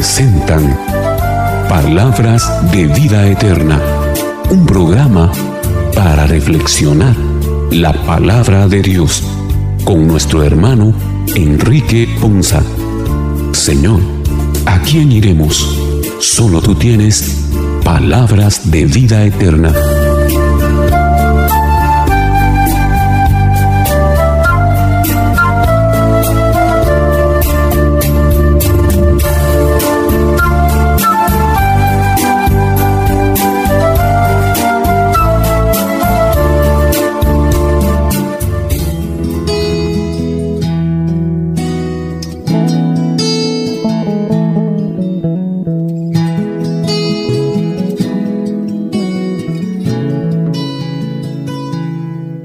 presentan Palabras de Vida Eterna, un programa para reflexionar la palabra de Dios con nuestro hermano Enrique Ponza. Señor, ¿a quién iremos? Solo tú tienes palabras de vida eterna.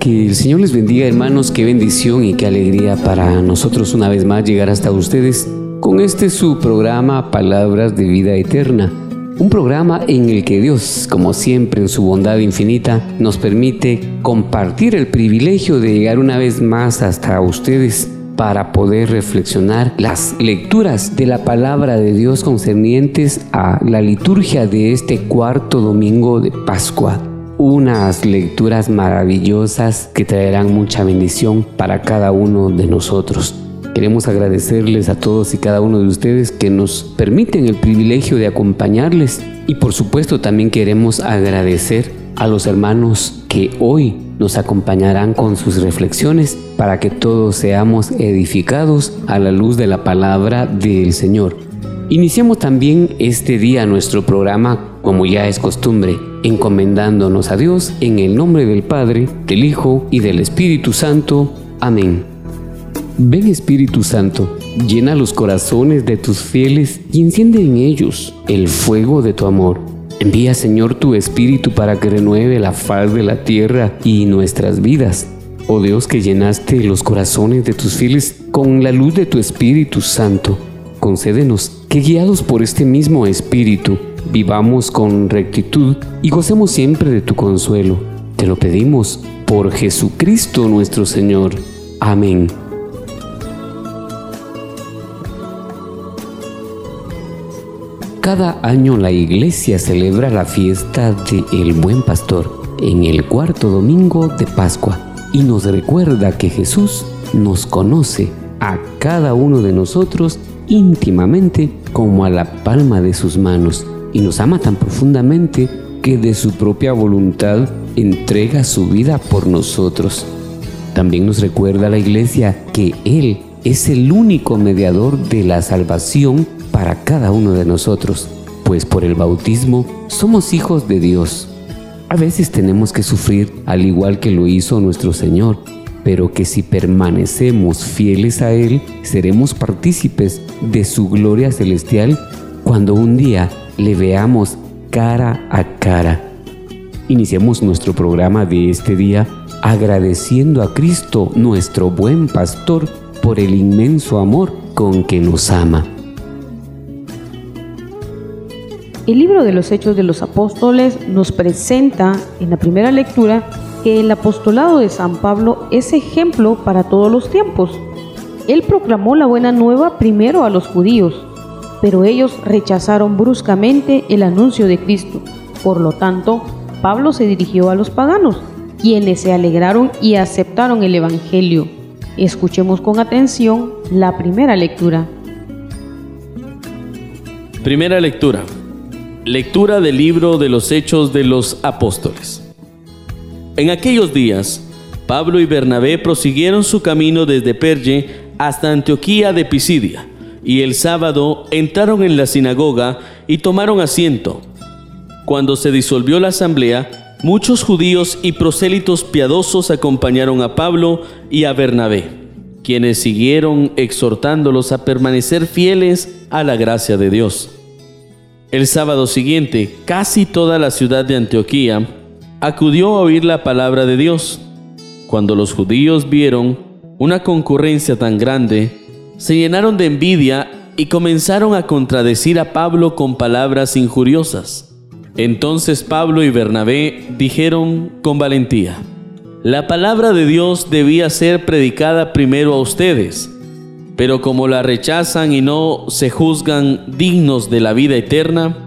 Señor les bendiga hermanos, qué bendición y qué alegría para nosotros una vez más llegar hasta ustedes con este su programa Palabras de Vida Eterna. Un programa en el que Dios, como siempre en su bondad infinita, nos permite compartir el privilegio de llegar una vez más hasta ustedes para poder reflexionar las lecturas de la palabra de Dios concernientes a la liturgia de este cuarto domingo de Pascua unas lecturas maravillosas que traerán mucha bendición para cada uno de nosotros. Queremos agradecerles a todos y cada uno de ustedes que nos permiten el privilegio de acompañarles y por supuesto también queremos agradecer a los hermanos que hoy nos acompañarán con sus reflexiones para que todos seamos edificados a la luz de la palabra del Señor. Iniciamos también este día nuestro programa como ya es costumbre, encomendándonos a Dios en el nombre del Padre, del Hijo y del Espíritu Santo. Amén. Ven Espíritu Santo, llena los corazones de tus fieles y enciende en ellos el fuego de tu amor. Envía Señor tu Espíritu para que renueve la faz de la tierra y nuestras vidas. Oh Dios que llenaste los corazones de tus fieles con la luz de tu Espíritu Santo, concédenos que guiados por este mismo Espíritu, vivamos con rectitud y gocemos siempre de tu consuelo. Te lo pedimos por Jesucristo nuestro Señor. Amén. Cada año la iglesia celebra la fiesta de El Buen Pastor en el cuarto domingo de Pascua y nos recuerda que Jesús nos conoce a cada uno de nosotros íntimamente como a la palma de sus manos y nos ama tan profundamente que de su propia voluntad entrega su vida por nosotros. También nos recuerda la iglesia que Él es el único mediador de la salvación para cada uno de nosotros, pues por el bautismo somos hijos de Dios. A veces tenemos que sufrir al igual que lo hizo nuestro Señor, pero que si permanecemos fieles a Él, seremos partícipes de su gloria celestial cuando un día le veamos cara a cara. Iniciamos nuestro programa de este día agradeciendo a Cristo, nuestro buen pastor, por el inmenso amor con que nos ama. El libro de los Hechos de los Apóstoles nos presenta en la primera lectura que el apostolado de San Pablo es ejemplo para todos los tiempos. Él proclamó la buena nueva primero a los judíos, pero ellos rechazaron bruscamente el anuncio de Cristo. Por lo tanto, Pablo se dirigió a los paganos, quienes se alegraron y aceptaron el Evangelio. Escuchemos con atención la primera lectura. Primera lectura. Lectura del libro de los Hechos de los Apóstoles. En aquellos días, Pablo y Bernabé prosiguieron su camino desde Perge hasta Antioquía de Pisidia y el sábado entraron en la sinagoga y tomaron asiento. Cuando se disolvió la asamblea, muchos judíos y prosélitos piadosos acompañaron a Pablo y a Bernabé, quienes siguieron exhortándolos a permanecer fieles a la gracia de Dios. El sábado siguiente, casi toda la ciudad de Antioquía acudió a oír la palabra de Dios. Cuando los judíos vieron una concurrencia tan grande, se llenaron de envidia y comenzaron a contradecir a Pablo con palabras injuriosas. Entonces Pablo y Bernabé dijeron con valentía, la palabra de Dios debía ser predicada primero a ustedes, Pero como la rechazan y no se juzgan dignos de la vida eterna,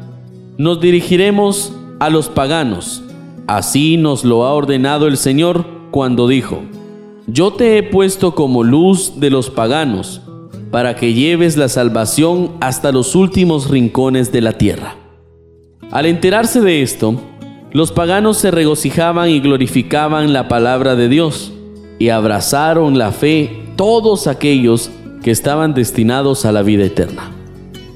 nos dirigiremos a los paganos. Así nos lo ha ordenado el Señor cuando dijo, Yo te he puesto como luz de los paganos, para que lleves la salvación hasta los últimos rincones de la tierra. Al enterarse de esto, los paganos se regocijaban y glorificaban la palabra de Dios, y abrazaron la fe todos aquellos que estaban destinados a la vida eterna.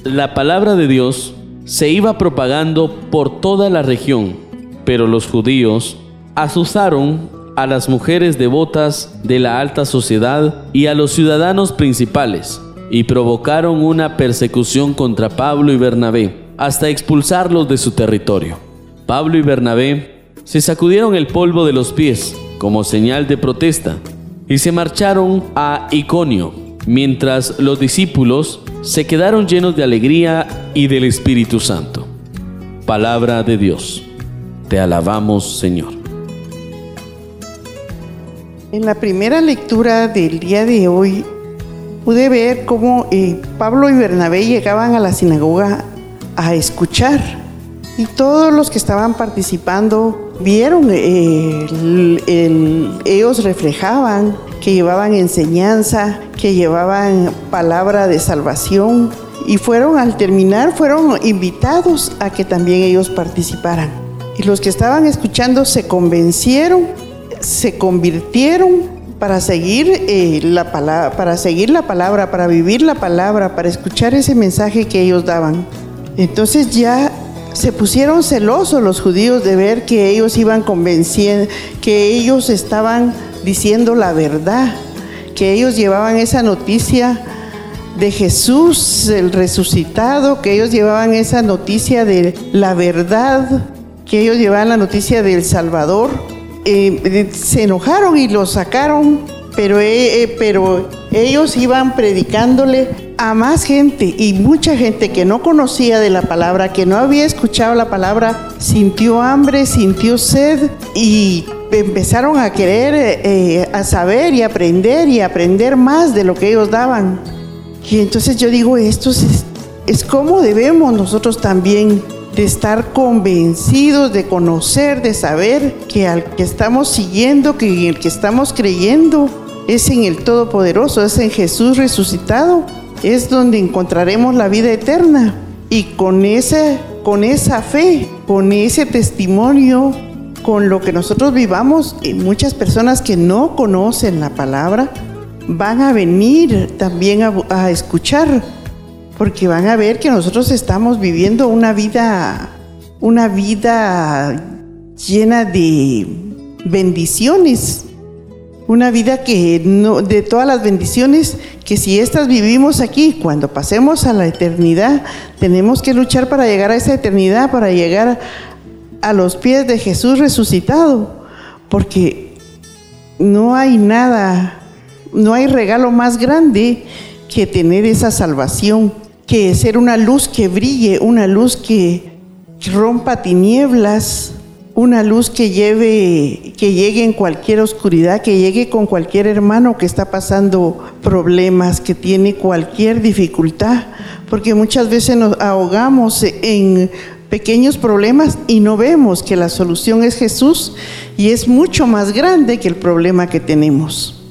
La palabra de Dios se iba propagando por toda la región, pero los judíos asusaron a las mujeres devotas de la alta sociedad y a los ciudadanos principales, y provocaron una persecución contra Pablo y Bernabé, hasta expulsarlos de su territorio. Pablo y Bernabé se sacudieron el polvo de los pies como señal de protesta y se marcharon a Iconio, mientras los discípulos se quedaron llenos de alegría y del Espíritu Santo. Palabra de Dios. Te alabamos, Señor. En la primera lectura del día de hoy pude ver cómo eh, Pablo y Bernabé llegaban a la sinagoga a escuchar y todos los que estaban participando vieron, eh, ellos reflejaban que llevaban enseñanza, que llevaban palabra de salvación y fueron al terminar, fueron invitados a que también ellos participaran. Y los que estaban escuchando se convencieron, se convirtieron para seguir, eh, la palabra, para seguir la palabra, para vivir la palabra, para escuchar ese mensaje que ellos daban. Entonces ya se pusieron celosos los judíos de ver que ellos iban convenciendo, que ellos estaban diciendo la verdad, que ellos llevaban esa noticia de Jesús, el resucitado, que ellos llevaban esa noticia de la verdad, que ellos llevaban la noticia del Salvador. Eh, se enojaron y lo sacaron, pero, eh, eh, pero ellos iban predicándole a más gente y mucha gente que no conocía de la palabra, que no había escuchado la palabra, sintió hambre, sintió sed y empezaron a querer, eh, a saber y aprender y aprender más de lo que ellos daban. Y entonces yo digo, esto es, es como debemos nosotros también de estar convencidos, de conocer, de saber que al que estamos siguiendo, que en el que estamos creyendo, es en el Todopoderoso, es en Jesús resucitado, es donde encontraremos la vida eterna. Y con esa, con esa fe, con ese testimonio, con lo que nosotros vivamos, muchas personas que no conocen la palabra van a venir también a escuchar, porque van a ver que nosotros estamos viviendo una vida, una vida llena de bendiciones. Una vida que no, de todas las bendiciones que si estas vivimos aquí, cuando pasemos a la eternidad, tenemos que luchar para llegar a esa eternidad, para llegar a los pies de Jesús resucitado, porque no hay nada, no hay regalo más grande que tener esa salvación, que ser una luz que brille, una luz que rompa tinieblas, una luz que lleve, que llegue en cualquier oscuridad, que llegue con cualquier hermano que está pasando problemas, que tiene cualquier dificultad, porque muchas veces nos ahogamos en pequeños problemas y no vemos que la solución es Jesús y es mucho más grande que el problema que tenemos.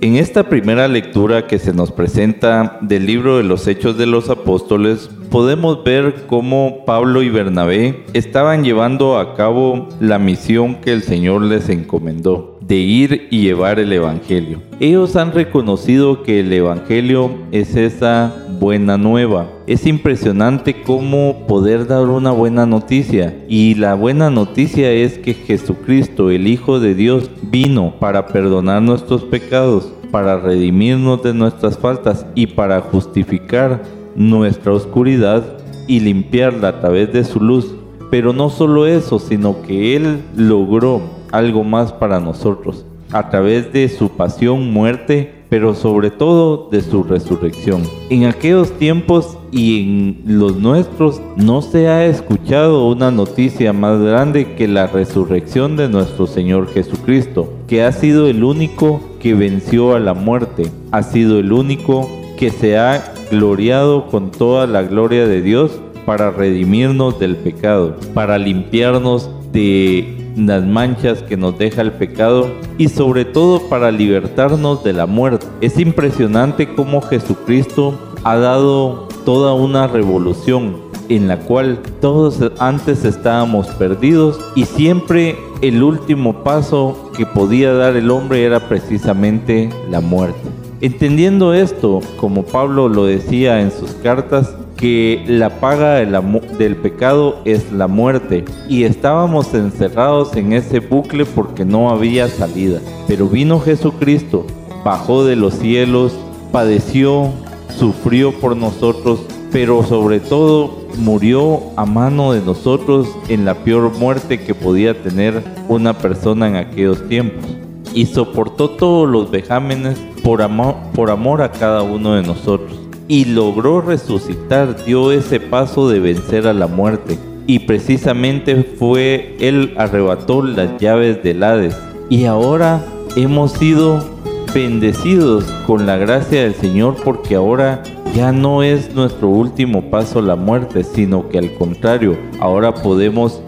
En esta primera lectura que se nos presenta del libro de los Hechos de los Apóstoles, podemos ver cómo Pablo y Bernabé estaban llevando a cabo la misión que el Señor les encomendó, de ir y llevar el Evangelio. Ellos han reconocido que el Evangelio es esa buena nueva. Es impresionante cómo poder dar una buena noticia. Y la buena noticia es que Jesucristo, el Hijo de Dios, vino para perdonar nuestros pecados, para redimirnos de nuestras faltas y para justificar nuestra oscuridad y limpiarla a través de su luz. Pero no solo eso, sino que Él logró algo más para nosotros a través de su pasión, muerte, pero sobre todo de su resurrección. En aquellos tiempos y en los nuestros no se ha escuchado una noticia más grande que la resurrección de nuestro Señor Jesucristo, que ha sido el único que venció a la muerte. Ha sido el único que se ha gloriado con toda la gloria de Dios para redimirnos del pecado, para limpiarnos de las manchas que nos deja el pecado y sobre todo para libertarnos de la muerte. Es impresionante cómo Jesucristo ha dado toda una revolución en la cual todos antes estábamos perdidos y siempre el último paso que podía dar el hombre era precisamente la muerte. Entendiendo esto, como Pablo lo decía en sus cartas, que la paga del pecado es la muerte y estábamos encerrados en ese bucle porque no había salida. Pero vino Jesucristo, bajó de los cielos, padeció, sufrió por nosotros, pero sobre todo murió a mano de nosotros en la peor muerte que podía tener una persona en aquellos tiempos. Y soportó todos los vejámenes por amor, por amor a cada uno de nosotros y logró resucitar, dio ese paso de vencer a la muerte. Y precisamente fue Él arrebató las llaves del Hades. Y ahora hemos sido bendecidos con la gracia del Señor porque ahora ya no es nuestro último paso la muerte, sino que al contrario, ahora podemos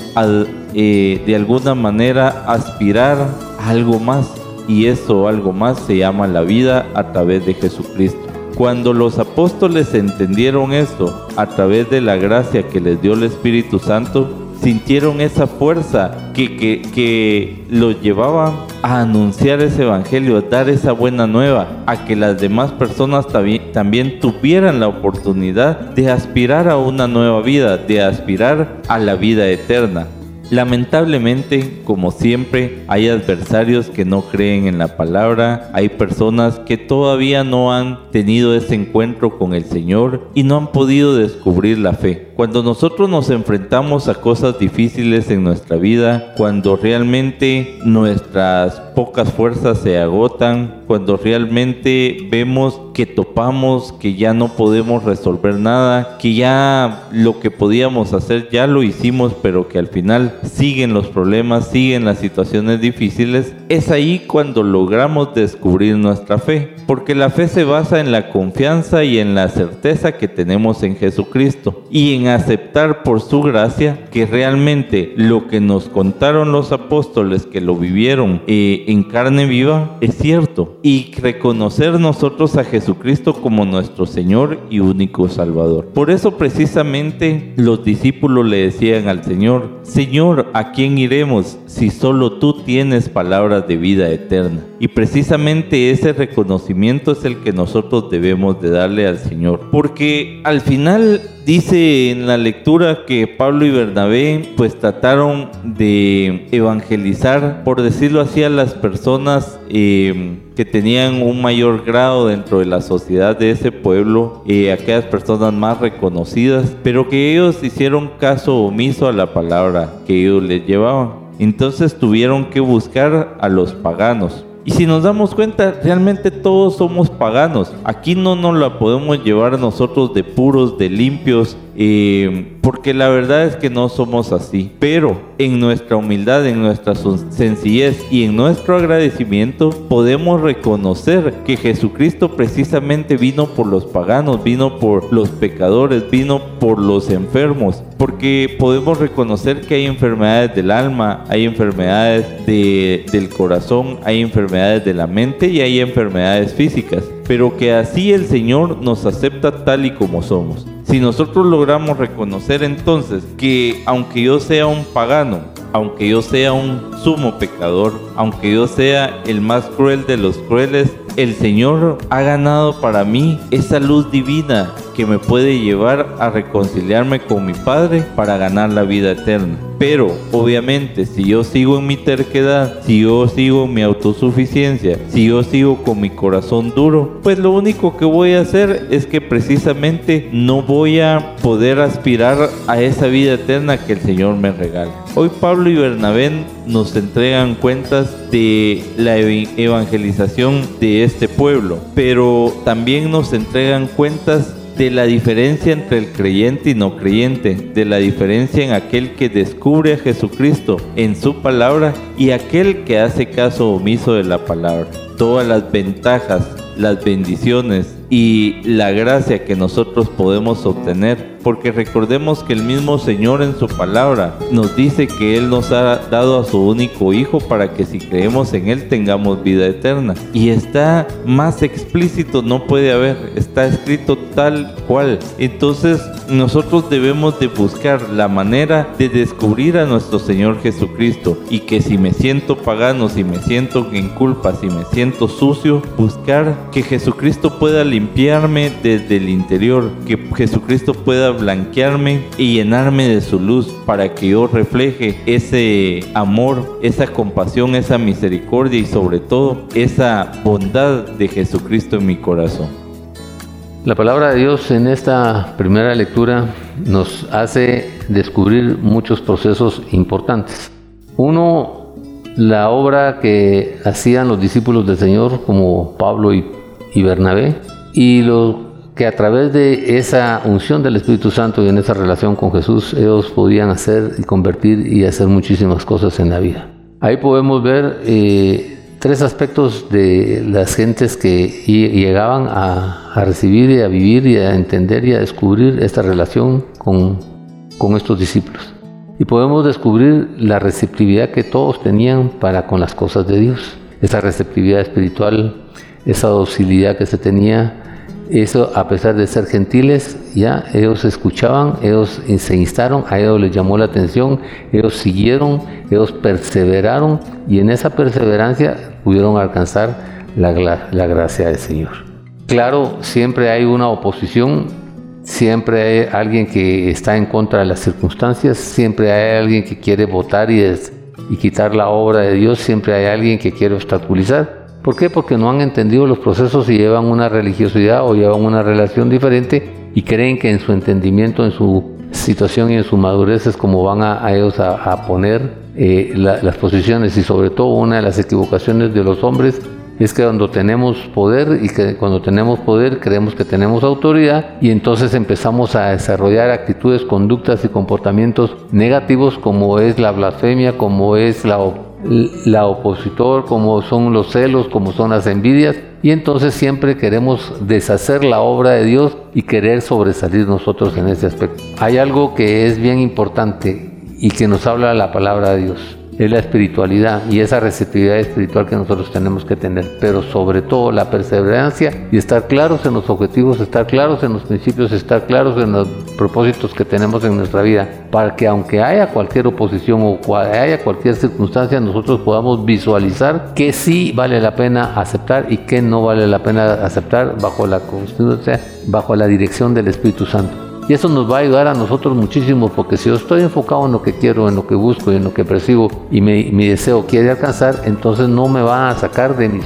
eh, de alguna manera aspirar a algo más. Y eso algo más se llama la vida a través de Jesucristo. Cuando los apóstoles entendieron esto a través de la gracia que les dio el Espíritu Santo, sintieron esa fuerza que, los llevaba a anunciar ese evangelio, a dar esa buena nueva, a que las demás personas también, también tuvieran la oportunidad de aspirar a una nueva vida, de aspirar a la vida eterna. Lamentablemente, como siempre, hay adversarios que no creen en la palabra, hay personas que todavía no han tenido ese encuentro con el Señor y no han podido descubrir la fe. Cuando nosotros nos enfrentamos a cosas difíciles en nuestra vida, cuando realmente nuestras pocas fuerzas se agotan, cuando realmente vemos que topamos, que ya no podemos resolver nada, que ya lo que podíamos hacer ya lo hicimos, pero que al final siguen los problemas, siguen las situaciones difíciles, es ahí cuando logramos descubrir nuestra fe, porque la fe se basa en la confianza y en la certeza que tenemos en Jesucristo y en aceptar por su gracia que realmente lo que nos contaron los apóstoles que lo vivieron eh, en carne viva es cierto y reconocer nosotros a Jesucristo como nuestro Señor y único Salvador. Por eso precisamente los discípulos le decían al Señor, Señor, ¿a quién iremos si solo tú tienes palabras de vida eterna? Y precisamente ese reconocimiento es el que nosotros debemos de darle al Señor. Porque al final dice en la lectura que Pablo y Bernabé pues trataron de evangelizar, por decirlo así, a las personas eh, que tenían un mayor grado dentro de la sociedad de ese pueblo, eh, aquellas personas más reconocidas, pero que ellos hicieron caso omiso a la palabra que ellos les llevaban. Entonces tuvieron que buscar a los paganos. Y si nos damos cuenta, realmente todos somos paganos. Aquí no nos la podemos llevar nosotros de puros, de limpios, eh, porque la verdad es que no somos así. Pero en nuestra humildad, en nuestra sencillez y en nuestro agradecimiento podemos reconocer que Jesucristo precisamente vino por los paganos, vino por los pecadores, vino por los enfermos, porque podemos reconocer que hay enfermedades del alma, hay enfermedades del corazón, hay enfermedades de la mente y hay enfermedades físicas, pero que así el Señor nos acepta tal y como somos. Si nosotros logramos reconocer entonces que aunque yo sea un pagano, aunque yo sea un sumo pecador, aunque yo sea el más cruel de los crueles, el Señor ha ganado para mí esa luz divina que me puede llevar a reconciliarme con mi Padre para ganar la vida eterna. Pero obviamente si yo sigo en mi terquedad, si yo sigo en mi autosuficiencia, si yo sigo con mi corazón duro, pues lo único que voy a hacer es que precisamente no voy a poder aspirar a esa vida eterna que el Señor me regala. Hoy Pablo y Bernabé nos entregan cuentas de la evangelización de este pueblo, pero también nos entregan cuentas de la diferencia entre el creyente y no creyente, de la diferencia en aquel que descubre a Jesucristo en su palabra y aquel que hace caso omiso de la palabra. Todas las ventajas, las bendiciones y la gracia que nosotros podemos obtener porque recordemos que el mismo Señor en su palabra nos dice que Él nos ha dado a su único Hijo para que si creemos en Él tengamos vida eterna. Y está más explícito, no puede haber, está escrito tal cual. Entonces nosotros debemos de buscar la manera de descubrir a nuestro Señor Jesucristo y que si me siento pagano, si me siento en culpa, si me siento sucio, buscar que Jesucristo pueda limpiarme desde el interior, que Jesucristo pueda blanquearme y llenarme de su luz para que yo refleje ese amor, esa compasión, esa misericordia y sobre todo esa bondad de Jesucristo en mi corazón. La palabra de Dios en esta primera lectura nos hace descubrir muchos procesos importantes. Uno, la obra que hacían los discípulos del Señor como Pablo y, y Bernabé y lo que a través de esa unción del Espíritu Santo y en esa relación con Jesús, ellos podían hacer y convertir y hacer muchísimas cosas en la vida. Ahí podemos ver eh, tres aspectos de las gentes que llegaban a, a, recibir y a vivir y a entender y a descubrir esta relación con, con estos discípulos. Y podemos descubrir la receptividad que todos tenían para con las cosas de Dios, esa receptividad espiritual, esa docilidad que se tenía eso, a pesar de ser gentiles, ya ellos escuchaban, ellos se instaron, a ellos les llamó la atención, ellos siguieron, ellos perseveraron y en esa perseverancia pudieron alcanzar la, la gracia del Señor. Claro, siempre hay una oposición, siempre hay alguien que está en contra de las circunstancias, siempre hay alguien que quiere votar y, y quitar la obra de Dios, siempre hay alguien que quiere obstaculizar. ¿Por qué? Porque no han entendido los procesos y llevan una religiosidad o llevan una relación diferente y creen que en su entendimiento, en su situación y en su madurez es como van a, ellos a, poner eh, las posiciones y sobre todo una de las equivocaciones de los hombres es que cuando tenemos poder y que cuando tenemos poder creemos que tenemos autoridad y entonces empezamos a desarrollar actitudes, conductas y comportamientos negativos como es la blasfemia, como es la la opositor, como son los celos, como son las envidias, y entonces siempre queremos deshacer la obra de Dios y querer sobresalir nosotros en ese aspecto. Hay algo que es bien importante y que nos habla la palabra de Dios es la espiritualidad y esa receptividad espiritual que nosotros tenemos que tener, pero sobre todo la perseverancia y estar claros en los objetivos, estar claros en los principios, estar claros en los propósitos que tenemos en nuestra vida, para que aunque haya cualquier oposición o haya cualquier circunstancia, nosotros podamos visualizar que sí vale la pena aceptar y que no vale la pena aceptar bajo la bajo la dirección del Espíritu Santo. Y eso nos va a ayudar a nosotros muchísimo porque si yo estoy enfocado en lo que quiero, en lo que busco y en lo que percibo y mi, deseo quiere alcanzar, entonces no me va a sacar de mi,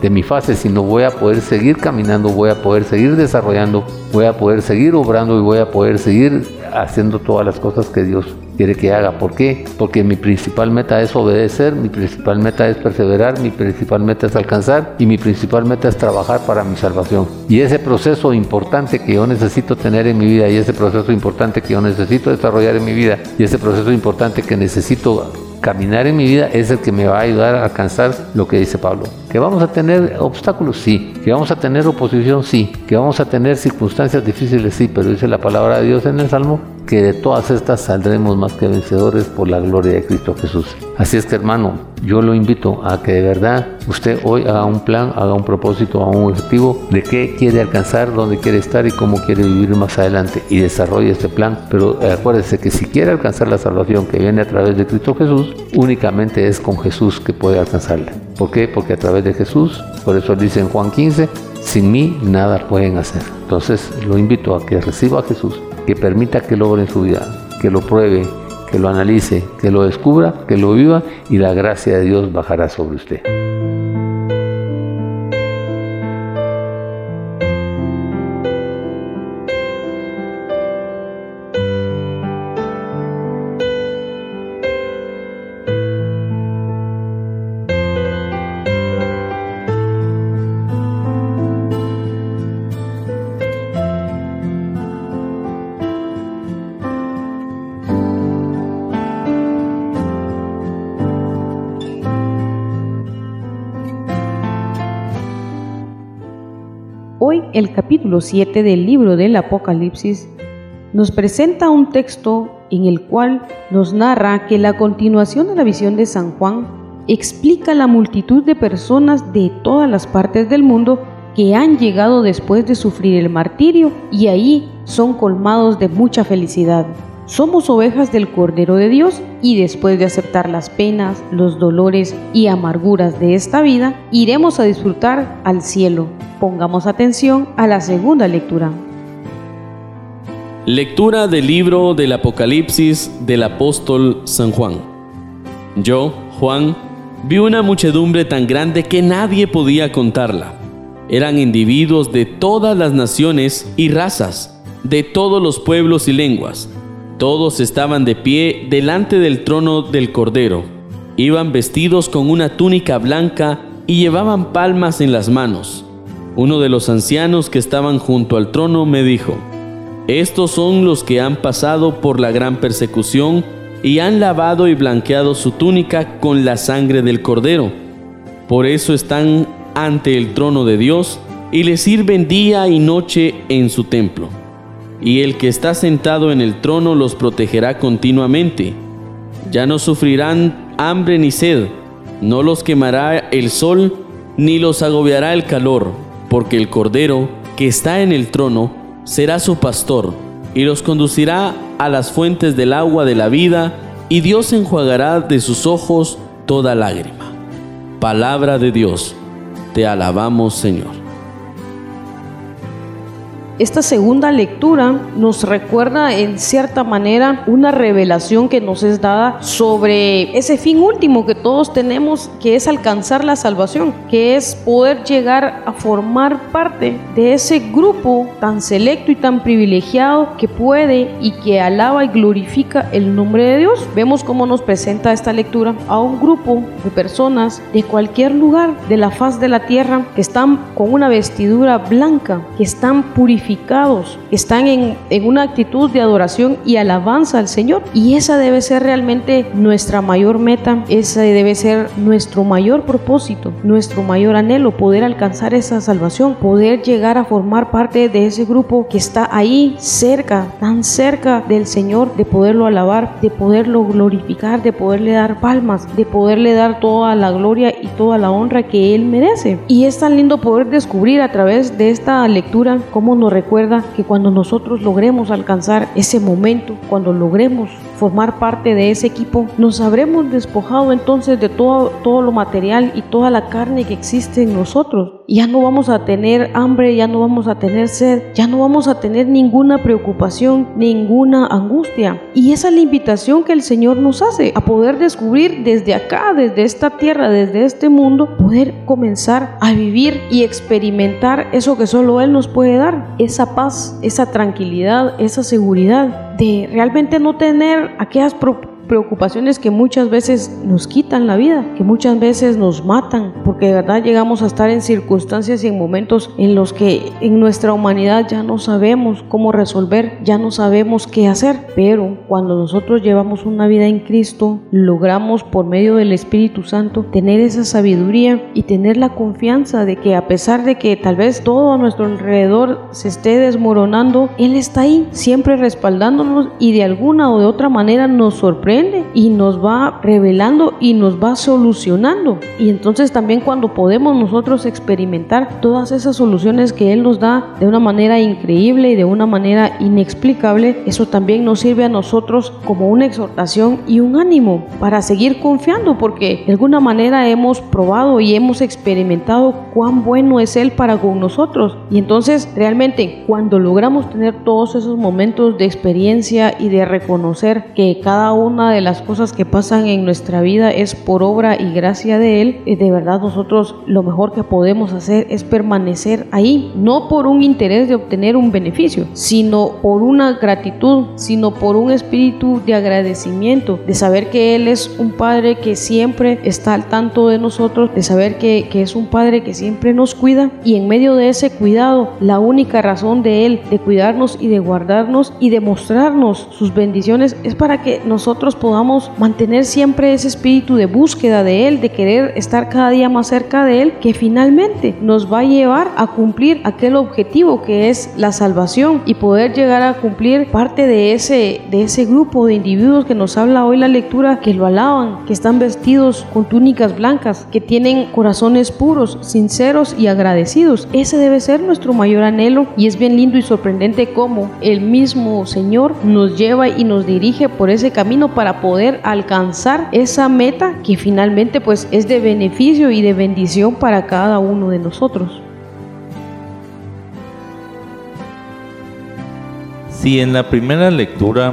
de mi fase, sino voy a poder seguir caminando, voy a poder seguir desarrollando, voy a poder seguir obrando y voy a poder seguir haciendo todas las cosas que Dios quiere que haga. ¿Por qué? Porque mi principal meta es obedecer, mi principal meta es perseverar, mi principal meta es alcanzar y mi principal meta es trabajar para mi salvación. Y ese proceso importante que yo necesito tener en mi vida y ese proceso importante que yo necesito desarrollar en mi vida y ese proceso importante que necesito caminar en mi vida es el que me va a ayudar a alcanzar lo que dice Pablo. Que vamos a tener obstáculos, sí. Que vamos a tener oposición, sí. Que vamos a tener circunstancias difíciles, sí. Pero dice la palabra de Dios en el Salmo que de todas estas saldremos más que vencedores por la gloria de Cristo Jesús. Así es que hermano, yo lo invito a que de verdad usted hoy haga un plan, haga un propósito, haga un objetivo de qué quiere alcanzar, dónde quiere estar y cómo quiere vivir más adelante y desarrolle este plan. Pero acuérdese que si quiere alcanzar la salvación que viene a través de Cristo Jesús, únicamente es con Jesús que puede alcanzarla. ¿Por qué? Porque a través de Jesús, por eso dice en Juan 15, sin mí nada pueden hacer. Entonces lo invito a que reciba a Jesús que permita que logre en su vida, que lo pruebe, que lo analice, que lo descubra, que lo viva y la gracia de Dios bajará sobre usted. Capítulo 7 del libro del Apocalipsis, nos presenta un texto en el cual nos narra que la continuación de la visión de San Juan explica la multitud de personas de todas las partes del mundo que han llegado después de sufrir el martirio y ahí son colmados de mucha felicidad. Somos ovejas del Cordero de Dios y después de aceptar las penas, los dolores y amarguras de esta vida, iremos a disfrutar al cielo. Pongamos atención a la segunda lectura. Lectura del libro del Apocalipsis del apóstol San Juan. Yo, Juan, vi una muchedumbre tan grande que nadie podía contarla. Eran individuos de todas las naciones y razas, de todos los pueblos y lenguas. Todos estaban de pie delante del trono del Cordero. Iban vestidos con una túnica blanca y llevaban palmas en las manos. Uno de los ancianos que estaban junto al trono me dijo, estos son los que han pasado por la gran persecución y han lavado y blanqueado su túnica con la sangre del cordero. Por eso están ante el trono de Dios y le sirven día y noche en su templo. Y el que está sentado en el trono los protegerá continuamente. Ya no sufrirán hambre ni sed, no los quemará el sol, ni los agobiará el calor, porque el cordero que está en el trono será su pastor y los conducirá a las fuentes del agua de la vida, y Dios enjuagará de sus ojos toda lágrima. Palabra de Dios, te alabamos Señor. Esta segunda lectura nos recuerda en cierta manera una revelación que nos es dada sobre ese fin último que todos tenemos, que es alcanzar la salvación, que es poder llegar a formar parte de ese grupo tan selecto y tan privilegiado que puede y que alaba y glorifica el nombre de Dios. Vemos cómo nos presenta esta lectura a un grupo de personas de cualquier lugar de la faz de la tierra que están con una vestidura blanca, que están purificados están en, en una actitud de adoración y alabanza al Señor. Y esa debe ser realmente nuestra mayor meta, esa debe ser nuestro mayor propósito, nuestro mayor anhelo, poder alcanzar esa salvación, poder llegar a formar parte de ese grupo que está ahí cerca, tan cerca del Señor, de poderlo alabar, de poderlo glorificar, de poderle dar palmas, de poderle dar toda la gloria y toda la honra que Él merece. Y es tan lindo poder descubrir a través de esta lectura cómo nos recuerda que cuando nosotros logremos alcanzar ese momento, cuando logremos formar parte de ese equipo, nos habremos despojado entonces de todo, todo lo material y toda la carne que existe en nosotros. Ya no vamos a tener hambre, ya no vamos a tener sed, ya no vamos a tener ninguna preocupación, ninguna angustia. Y esa es la invitación que el Señor nos hace a poder descubrir desde acá, desde esta tierra, desde este mundo, poder comenzar a vivir y experimentar eso que solo Él nos puede dar, esa paz, esa tranquilidad, esa seguridad de realmente no tener aquellas preocupaciones que muchas veces nos quitan la vida, que muchas veces nos matan, porque de verdad llegamos a estar en circunstancias y en momentos en los que en nuestra humanidad ya no sabemos cómo resolver, ya no sabemos qué hacer, pero cuando nosotros llevamos una vida en Cristo, logramos por medio del Espíritu Santo tener esa sabiduría y tener la confianza de que a pesar de que tal vez todo a nuestro alrededor se esté desmoronando, Él está ahí, siempre respaldándonos y de alguna o de otra manera nos sorprende y nos va revelando y nos va solucionando. Y entonces también cuando podemos nosotros experimentar todas esas soluciones que Él nos da de una manera increíble y de una manera inexplicable, eso también nos sirve a nosotros como una exhortación y un ánimo para seguir confiando porque de alguna manera hemos probado y hemos experimentado cuán bueno es Él para con nosotros. Y entonces realmente cuando logramos tener todos esos momentos de experiencia y de reconocer que cada una de las cosas que pasan en nuestra vida es por obra y gracia de Él, de verdad nosotros lo mejor que podemos hacer es permanecer ahí, no por un interés de obtener un beneficio, sino por una gratitud, sino por un espíritu de agradecimiento, de saber que Él es un Padre que siempre está al tanto de nosotros, de saber que, que es un Padre que siempre nos cuida y en medio de ese cuidado, la única razón de Él de cuidarnos y de guardarnos y de mostrarnos sus bendiciones es para que nosotros podamos mantener siempre ese espíritu de búsqueda de Él, de querer estar cada día más cerca de Él, que finalmente nos va a llevar a cumplir aquel objetivo que es la salvación y poder llegar a cumplir parte de ese, de ese grupo de individuos que nos habla hoy la lectura, que lo alaban, que están vestidos con túnicas blancas, que tienen corazones puros, sinceros y agradecidos. Ese debe ser nuestro mayor anhelo y es bien lindo y sorprendente cómo el mismo Señor nos lleva y nos dirige por ese camino para poder alcanzar esa meta que finalmente pues es de beneficio y de bendición para cada uno de nosotros. Si en la primera lectura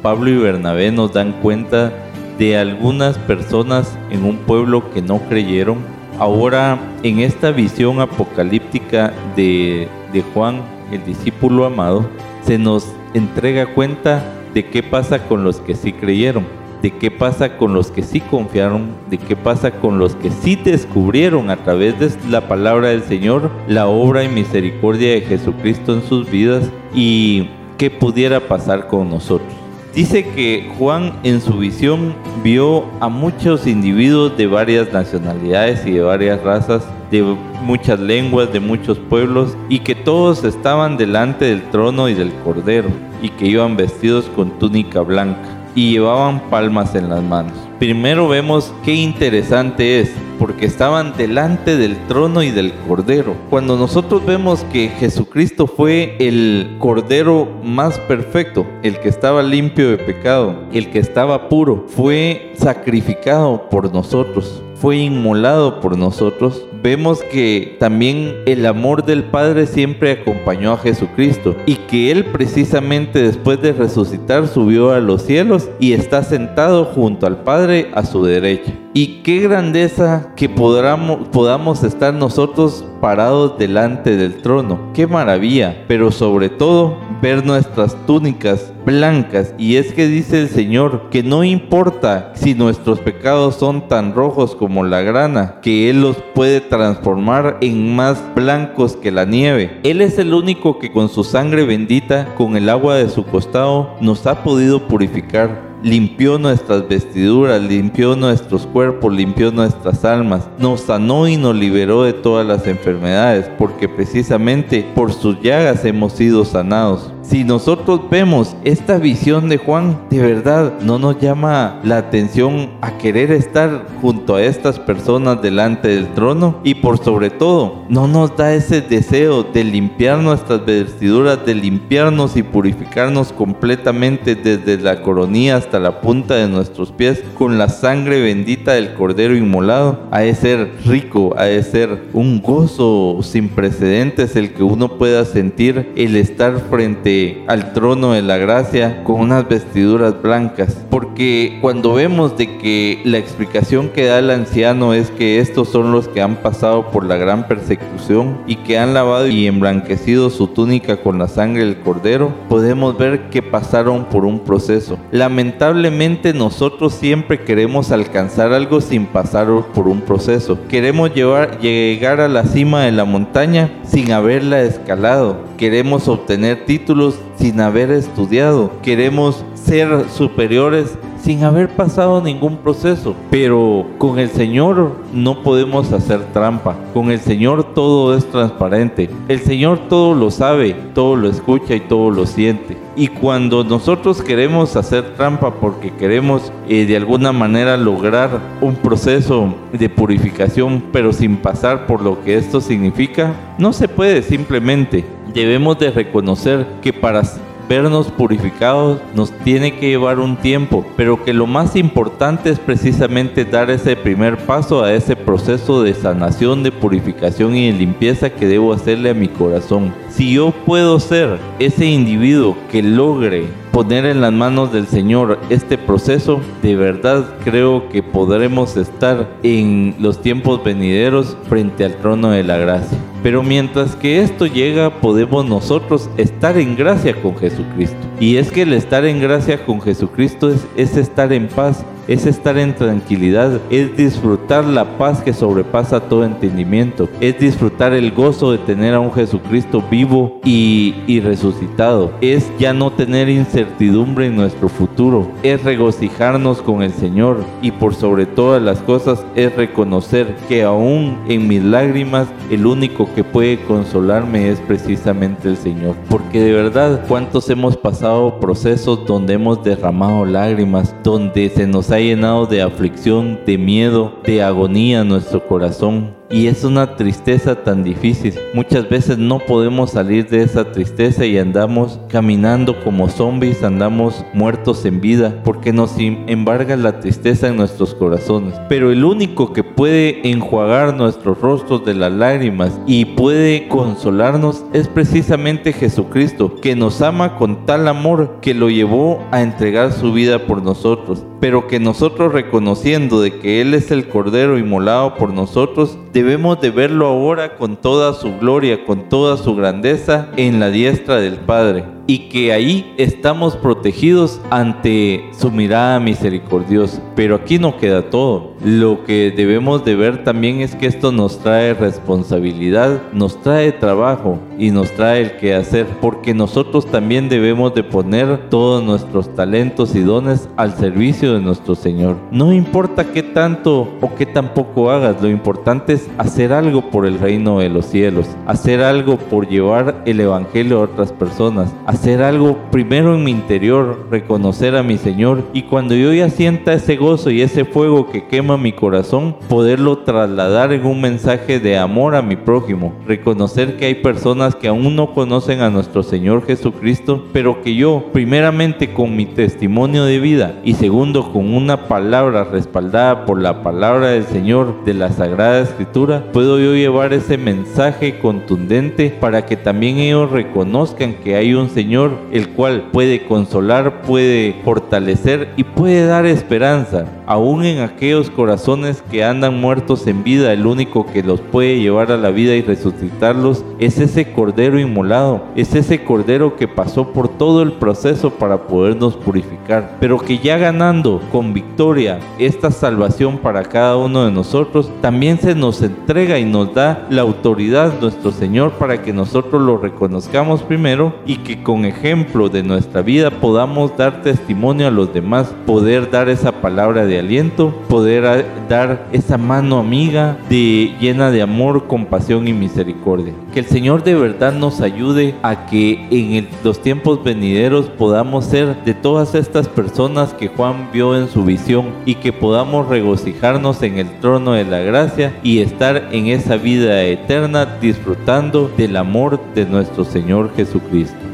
Pablo y Bernabé nos dan cuenta de algunas personas en un pueblo que no creyeron, ahora en esta visión apocalíptica de, de Juan, el discípulo amado, se nos entrega cuenta de qué pasa con los que sí creyeron, de qué pasa con los que sí confiaron, de qué pasa con los que sí descubrieron a través de la palabra del Señor la obra y misericordia de Jesucristo en sus vidas y qué pudiera pasar con nosotros. Dice que Juan en su visión vio a muchos individuos de varias nacionalidades y de varias razas, de muchas lenguas, de muchos pueblos, y que todos estaban delante del trono y del cordero, y que iban vestidos con túnica blanca y llevaban palmas en las manos. Primero vemos qué interesante es, porque estaban delante del trono y del cordero. Cuando nosotros vemos que Jesucristo fue el cordero más perfecto, el que estaba limpio de pecado, el que estaba puro, fue sacrificado por nosotros, fue inmolado por nosotros, vemos que también el amor del Padre siempre acompañó a Jesucristo y que Él precisamente después de resucitar subió a los cielos y está sentado junto al Padre a su derecha. Y qué grandeza que podamos, podamos estar nosotros parados delante del trono. Qué maravilla. Pero sobre todo ver nuestras túnicas blancas. Y es que dice el Señor que no importa si nuestros pecados son tan rojos como la grana, que Él los puede transformar en más blancos que la nieve. Él es el único que con su sangre bendita, con el agua de su costado, nos ha podido purificar limpió nuestras vestiduras, limpió nuestros cuerpos, limpió nuestras almas, nos sanó y nos liberó de todas las enfermedades, porque precisamente por sus llagas hemos sido sanados. Si nosotros vemos esta visión de Juan, de verdad no nos llama la atención a querer estar junto a estas personas delante del trono y por sobre todo no nos da ese deseo de limpiar nuestras vestiduras, de limpiarnos y purificarnos completamente desde la coronilla hasta la punta de nuestros pies con la sangre bendita del cordero inmolado. Ha de ser rico, ha de ser un gozo sin precedentes el que uno pueda sentir el estar frente al trono de la gracia con unas vestiduras blancas. Porque cuando vemos de que la explicación que da el anciano es que estos son los que han pasado por la gran persecución y que han lavado y emblanquecido su túnica con la sangre del cordero, podemos ver que pasaron por un proceso. Lamentablemente nosotros siempre queremos alcanzar algo sin pasar por un proceso. Queremos llevar, llegar a la cima de la montaña sin haberla escalado. Queremos obtener títulos sin haber estudiado. Queremos ser superiores sin haber pasado ningún proceso. Pero con el Señor no podemos hacer trampa. Con el Señor todo es transparente. El Señor todo lo sabe, todo lo escucha y todo lo siente. Y cuando nosotros queremos hacer trampa porque queremos eh, de alguna manera lograr un proceso de purificación, pero sin pasar por lo que esto significa, no se puede simplemente. Debemos de reconocer que para vernos purificados nos tiene que llevar un tiempo, pero que lo más importante es precisamente dar ese primer paso a ese proceso de sanación, de purificación y de limpieza que debo hacerle a mi corazón. Si yo puedo ser ese individuo que logre poner en las manos del Señor este proceso, de verdad creo que podremos estar en los tiempos venideros frente al trono de la gracia. Pero mientras que esto llega, podemos nosotros estar en gracia con Jesucristo. Y es que el estar en gracia con Jesucristo es, es estar en paz es estar en tranquilidad, es disfrutar la paz que sobrepasa todo entendimiento, es disfrutar el gozo de tener a un Jesucristo vivo y, resucitado, es ya no tener incertidumbre en nuestro futuro, es regocijarnos con el Señor y por sobre todas las cosas es reconocer que aún en mis lágrimas el único que puede consolarme es precisamente el Señor. Porque de verdad, ¿cuántos hemos pasado procesos donde hemos derramado lágrimas, donde se nos ha llenado de aflicción, de miedo, de agonía nuestro corazón? Y es una tristeza tan difícil. Muchas veces no podemos salir de esa tristeza y andamos caminando como zombies, andamos muertos en vida, porque nos embarga la tristeza en nuestros corazones. Pero el único que puede enjuagar nuestros rostros de las lágrimas y puede consolarnos es precisamente Jesucristo, que nos ama con tal amor que lo llevó a entregar su vida por nosotros pero que nosotros reconociendo de que Él es el Cordero inmolado por nosotros, debemos de verlo ahora con toda su gloria, con toda su grandeza en la diestra del Padre y que ahí estamos protegidos ante su mirada misericordiosa. Pero aquí no queda todo. Lo que debemos de ver también es que esto nos trae responsabilidad, nos trae trabajo y nos trae el que hacer, porque nosotros también debemos de poner todos nuestros talentos y dones al servicio de nuestro Señor. No importa qué tanto o qué tampoco hagas, lo importante es hacer algo por el reino de los cielos, hacer algo por llevar el evangelio a otras personas, algo primero en mi interior, reconocer a mi Señor y cuando yo ya sienta ese gozo y ese fuego que quema mi corazón, poderlo trasladar en un mensaje de amor a mi prójimo, reconocer que hay personas que aún no conocen a nuestro Señor Jesucristo, pero que yo primeramente con mi testimonio de vida y segundo con una palabra respaldada por la palabra del Señor de la Sagrada Escritura, puedo yo llevar ese mensaje contundente para que también ellos reconozcan que hay un Señor Señor, el cual puede consolar, puede fortalecer y puede dar esperanza aún en aquellos corazones que andan muertos en vida, el único que los puede llevar a la vida y resucitarlos es ese Cordero inmolado, es ese Cordero que pasó por todo el proceso para podernos purificar, pero que ya ganando con victoria esta salvación para cada uno de nosotros, también se nos entrega y nos da la autoridad nuestro Señor para que nosotros lo reconozcamos primero y que con ejemplo de nuestra vida podamos dar testimonio a los demás, poder dar esa palabra de aliento, poder dar esa mano amiga de, llena de amor, compasión y misericordia. Que el Señor de verdad nos ayude a que en los tiempos venideros podamos ser de todas estas personas que Juan vio en su visión y que podamos regocijarnos en el trono de la gracia y estar en esa vida eterna disfrutando del amor de nuestro Señor Jesucristo.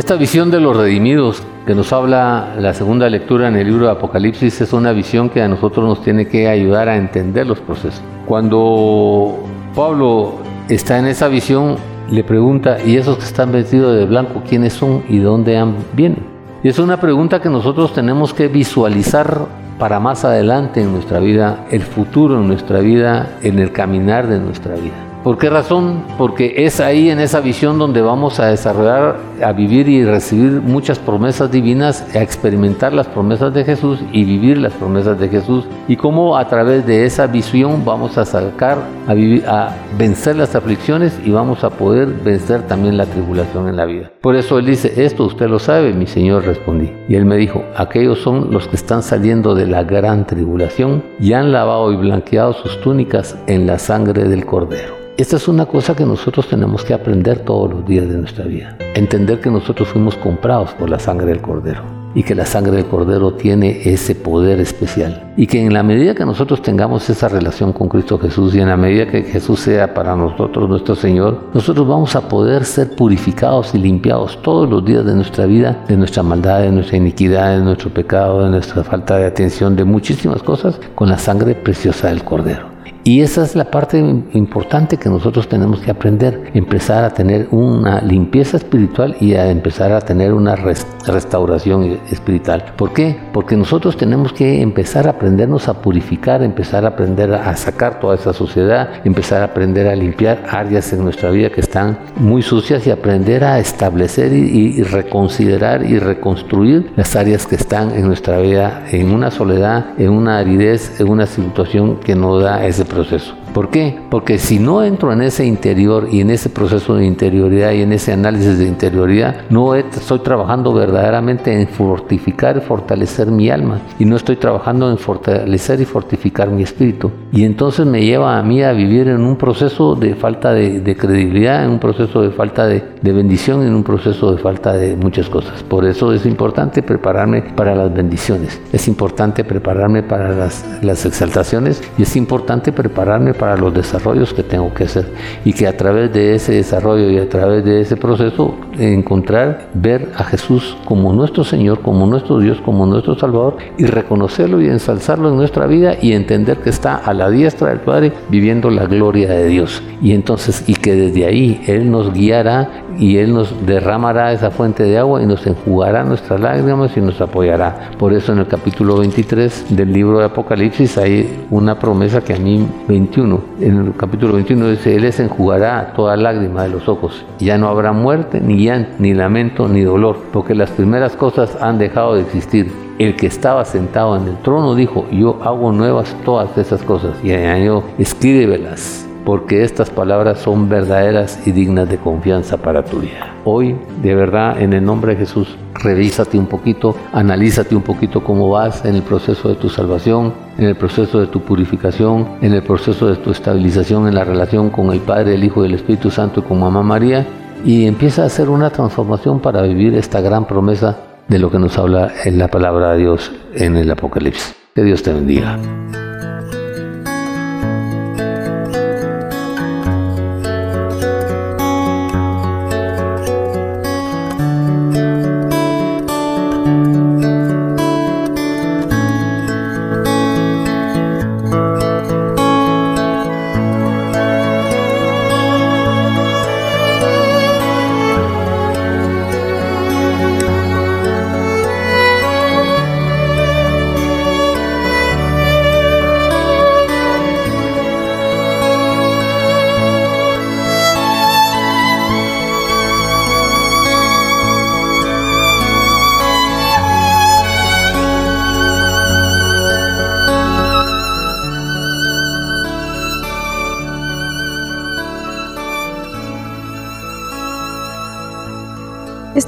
Esta visión de los redimidos que nos habla la segunda lectura en el libro de Apocalipsis es una visión que a nosotros nos tiene que ayudar a entender los procesos. Cuando Pablo está en esa visión, le pregunta, ¿y esos que están vestidos de blanco, quiénes son y de dónde vienen? Y es una pregunta que nosotros tenemos que visualizar para más adelante en nuestra vida, el futuro en nuestra vida, en el caminar de nuestra vida. ¿Por qué razón? Porque es ahí en esa visión donde vamos a desarrollar, a vivir y recibir muchas promesas divinas, a experimentar las promesas de Jesús y vivir las promesas de Jesús. Y cómo a través de esa visión vamos a sacar, a, vivir, a vencer las aflicciones y vamos a poder vencer también la tribulación en la vida. Por eso él dice, esto usted lo sabe, mi Señor respondí. Y él me dijo, aquellos son los que están saliendo de la gran tribulación y han lavado y blanqueado sus túnicas en la sangre del Cordero. Esta es una cosa que nosotros tenemos que aprender todos los días de nuestra vida. Entender que nosotros fuimos comprados por la sangre del Cordero y que la sangre del Cordero tiene ese poder especial. Y que en la medida que nosotros tengamos esa relación con Cristo Jesús y en la medida que Jesús sea para nosotros nuestro Señor, nosotros vamos a poder ser purificados y limpiados todos los días de nuestra vida, de nuestra maldad, de nuestra iniquidad, de nuestro pecado, de nuestra falta de atención, de muchísimas cosas, con la sangre preciosa del Cordero. Y esa es la parte importante que nosotros tenemos que aprender, empezar a tener una limpieza espiritual y a empezar a tener una restauración espiritual. ¿Por qué? Porque nosotros tenemos que empezar a aprendernos a purificar, empezar a aprender a sacar toda esa suciedad, empezar a aprender a limpiar áreas en nuestra vida que están muy sucias y aprender a establecer y, y reconsiderar y reconstruir las áreas que están en nuestra vida en una soledad, en una aridez, en una situación que no da ese proceso. ¿Por qué? Porque si no entro en ese interior y en ese proceso de interioridad y en ese análisis de interioridad, no estoy trabajando verdaderamente en fortificar y fortalecer mi alma y no estoy trabajando en fortalecer y fortificar mi espíritu. Y entonces me lleva a mí a vivir en un proceso de falta de, credibilidad, en un proceso de falta de, bendición, en un proceso de falta de muchas cosas. Por eso es importante prepararme para las bendiciones, es importante prepararme para las, las exaltaciones y es importante prepararme para los desarrollos que tengo que hacer y que a través de ese desarrollo y a través de ese proceso encontrar, ver a Jesús como nuestro Señor, como nuestro Dios, como nuestro Salvador y reconocerlo y ensalzarlo en nuestra vida y entender que está a la diestra del Padre viviendo la gloria de Dios. Y entonces, y que desde ahí Él nos guiará y Él nos derramará esa fuente de agua y nos enjugará nuestras lágrimas y nos apoyará. Por eso en el capítulo 23 del libro de Apocalipsis hay una promesa que a mí 21, en el capítulo 21 dice, Él les enjugará toda lágrima de los ojos. Ya no habrá muerte, ni llanto, ni lamento, ni dolor, porque las primeras cosas han dejado de existir. El que estaba sentado en el trono dijo, yo hago nuevas todas esas cosas. Y añadió, escríbelas porque estas palabras son verdaderas y dignas de confianza para tu vida. Hoy, de verdad, en el nombre de Jesús, revísate un poquito, analízate un poquito cómo vas en el proceso de tu salvación, en el proceso de tu purificación, en el proceso de tu estabilización en la relación con el Padre, el Hijo y el Espíritu Santo y con Mamá María, y empieza a hacer una transformación para vivir esta gran promesa de lo que nos habla en la palabra de Dios en el Apocalipsis. Que Dios te bendiga.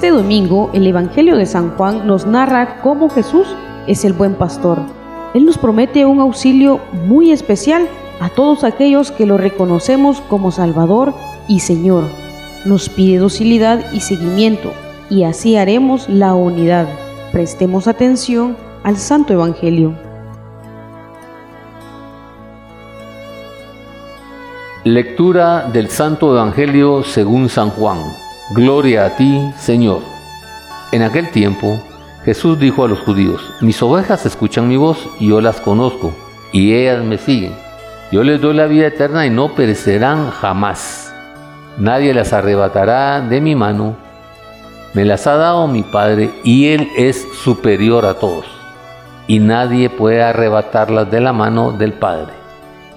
Este domingo el Evangelio de San Juan nos narra cómo Jesús es el buen pastor. Él nos promete un auxilio muy especial a todos aquellos que lo reconocemos como Salvador y Señor. Nos pide docilidad y seguimiento y así haremos la unidad. Prestemos atención al Santo Evangelio. Lectura del Santo Evangelio según San Juan. Gloria a ti, Señor. En aquel tiempo, Jesús dijo a los judíos, mis ovejas escuchan mi voz y yo las conozco, y ellas me siguen. Yo les doy la vida eterna y no perecerán jamás. Nadie las arrebatará de mi mano. Me las ha dado mi Padre y Él es superior a todos. Y nadie puede arrebatarlas de la mano del Padre.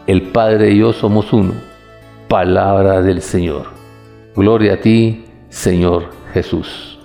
El Padre y yo somos uno. Palabra del Señor. Gloria a ti, Señor Jesús.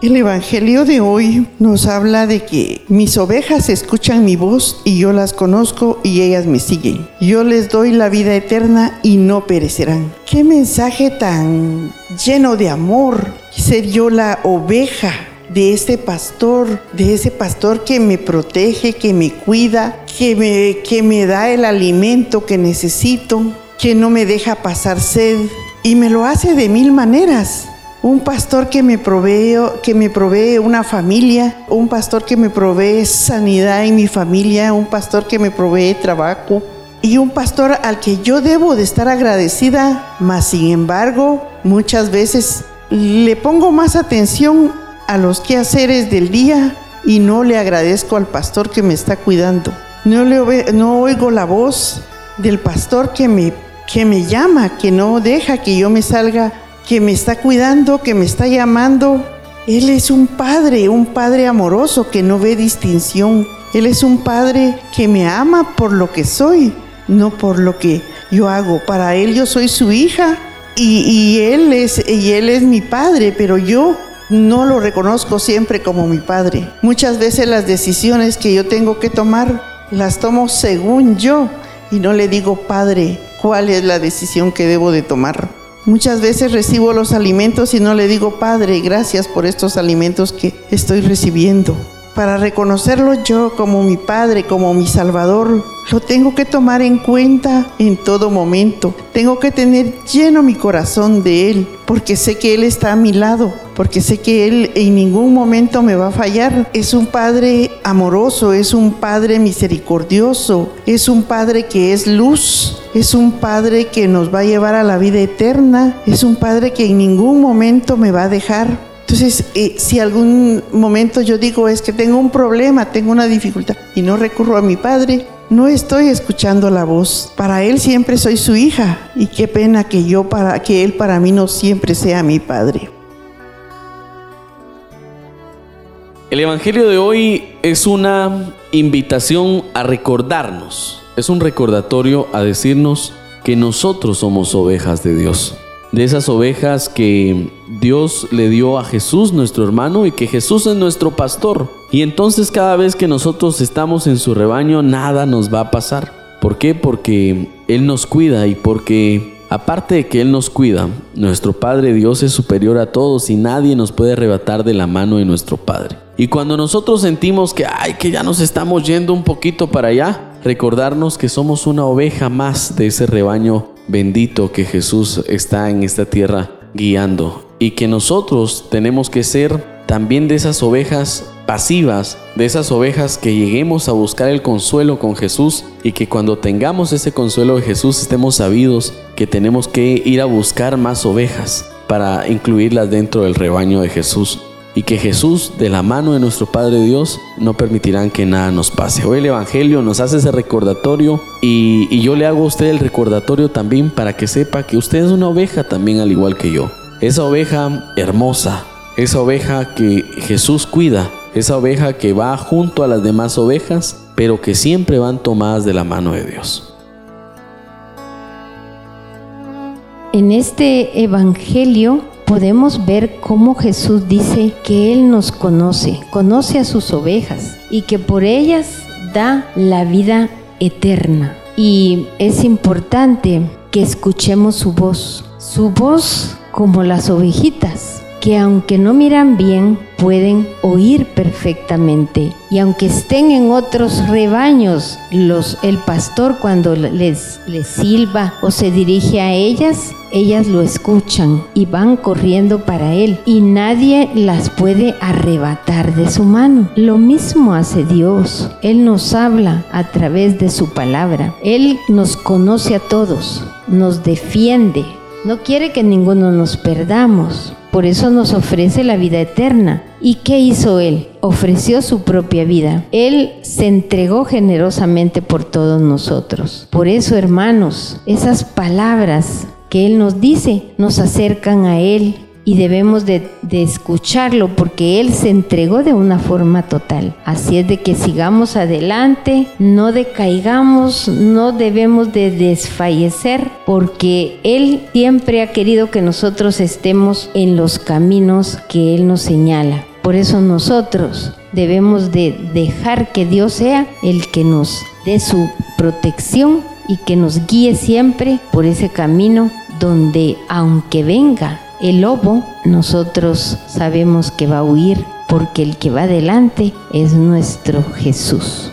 El Evangelio de hoy nos habla de que mis ovejas escuchan mi voz y yo las conozco y ellas me siguen. Yo les doy la vida eterna y no perecerán. Qué mensaje tan lleno de amor. Ser yo la oveja de ese pastor, de ese pastor que me protege, que me cuida, que me, que me da el alimento que necesito, que no me deja pasar sed y me lo hace de mil maneras. Un pastor que me provee, que me provee una familia, un pastor que me provee sanidad en mi familia, un pastor que me provee trabajo y un pastor al que yo debo de estar agradecida, mas sin embargo, muchas veces le pongo más atención a los quehaceres del día y no le agradezco al pastor que me está cuidando. No, le no oigo la voz del pastor que me, que me llama, que no deja que yo me salga, que me está cuidando, que me está llamando. Él es un padre, un padre amoroso que no ve distinción. Él es un padre que me ama por lo que soy, no por lo que yo hago. Para él yo soy su hija y, él, es, y él es mi padre, pero yo no lo reconozco siempre como mi padre. Muchas veces las decisiones que yo tengo que tomar las tomo según yo y no le digo, Padre, cuál es la decisión que debo de tomar. Muchas veces recibo los alimentos y no le digo, Padre, gracias por estos alimentos que estoy recibiendo. Para reconocerlo yo como mi Padre, como mi Salvador, lo tengo que tomar en cuenta en todo momento. Tengo que tener lleno mi corazón de Él, porque sé que Él está a mi lado, porque sé que Él en ningún momento me va a fallar. Es un Padre amoroso, es un Padre misericordioso, es un Padre que es luz, es un Padre que nos va a llevar a la vida eterna, es un Padre que en ningún momento me va a dejar. Entonces, eh, si algún momento yo digo es que tengo un problema, tengo una dificultad y no recurro a mi padre, no estoy escuchando la voz. Para él siempre soy su hija y qué pena que yo para que él para mí no siempre sea mi padre. El evangelio de hoy es una invitación a recordarnos, es un recordatorio a decirnos que nosotros somos ovejas de Dios de esas ovejas que Dios le dio a Jesús, nuestro hermano, y que Jesús es nuestro pastor. Y entonces cada vez que nosotros estamos en su rebaño, nada nos va a pasar. ¿Por qué? Porque Él nos cuida y porque aparte de que Él nos cuida, nuestro Padre Dios es superior a todos y nadie nos puede arrebatar de la mano de nuestro Padre. Y cuando nosotros sentimos que, ay, que ya nos estamos yendo un poquito para allá, recordarnos que somos una oveja más de ese rebaño bendito que Jesús está en esta tierra guiando y que nosotros tenemos que ser también de esas ovejas pasivas, de esas ovejas que lleguemos a buscar el consuelo con Jesús y que cuando tengamos ese consuelo de Jesús estemos sabidos que tenemos que ir a buscar más ovejas para incluirlas dentro del rebaño de Jesús y que Jesús, de la mano de nuestro Padre Dios, no permitirán que nada nos pase. Hoy el Evangelio nos hace ese recordatorio y, yo le hago a usted el recordatorio también para que sepa que usted es una oveja también al igual que yo. Esa oveja hermosa, esa oveja que Jesús cuida, esa oveja que va junto a las demás ovejas, pero que siempre van tomadas de la mano de Dios. En este Evangelio podemos ver cómo Jesús dice que Él nos conoce, conoce a sus ovejas y que por ellas da la vida eterna. Y es importante que escuchemos su voz, su voz como las ovejitas, que aunque no miran bien, pueden oír perfectamente. Y aunque estén en otros rebaños, los, el pastor cuando les, les silba o se dirige a ellas, ellas lo escuchan y van corriendo para él y nadie las puede arrebatar de su mano. Lo mismo hace Dios. Él nos habla a través de su palabra. Él nos conoce a todos, nos defiende. No quiere que ninguno nos perdamos. Por eso nos ofrece la vida eterna. ¿Y qué hizo Él? Ofreció su propia vida. Él se entregó generosamente por todos nosotros. Por eso, hermanos, esas palabras que Él nos dice nos acercan a Él y debemos de, escucharlo porque Él se entregó de una forma total. Así es de que sigamos adelante, no decaigamos, no debemos de desfallecer porque Él siempre ha querido que nosotros estemos en los caminos que Él nos señala. Por eso nosotros debemos de dejar que Dios sea el que nos dé su protección y que nos guíe siempre por ese camino donde aunque venga el lobo, nosotros sabemos que va a huir porque el que va adelante es nuestro Jesús.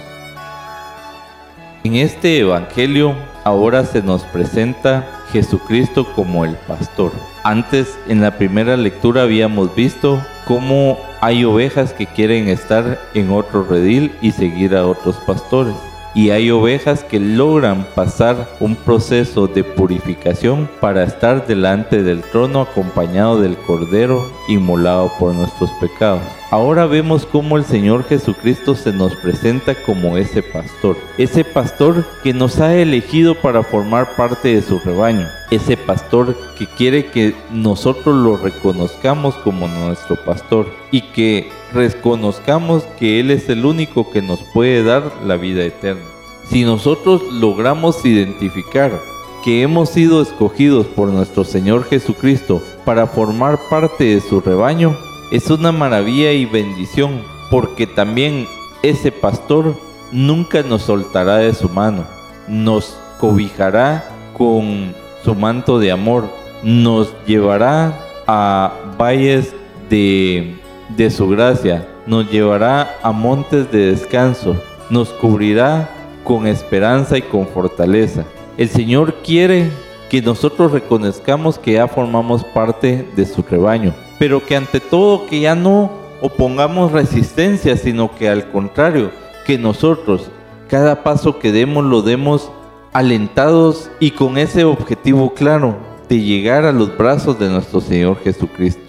En este Evangelio ahora se nos presenta Jesucristo como el pastor. Antes en la primera lectura habíamos visto cómo hay ovejas que quieren estar en otro redil y seguir a otros pastores y hay ovejas que logran pasar un proceso de purificación para estar delante del trono acompañado del Cordero inmolado por nuestros pecados. Ahora vemos cómo el Señor Jesucristo se nos presenta como ese pastor, ese pastor que nos ha elegido para formar parte de su rebaño, ese pastor que quiere que nosotros lo reconozcamos como nuestro pastor y que reconozcamos que Él es el único que nos puede dar la vida eterna. Si nosotros logramos identificar que hemos sido escogidos por nuestro Señor Jesucristo para formar parte de su rebaño, es una maravilla y bendición, porque también ese pastor nunca nos soltará de su mano, nos cobijará con su manto de amor, nos llevará a valles de, de su gracia, nos llevará a montes de descanso, nos cubrirá con esperanza y con fortaleza. El Señor quiere que nosotros reconozcamos que ya formamos parte de su rebaño, pero que ante todo que ya no opongamos resistencia, sino que al contrario, que nosotros cada paso que demos lo demos alentados y con ese objetivo claro de llegar a los brazos de nuestro Señor Jesucristo.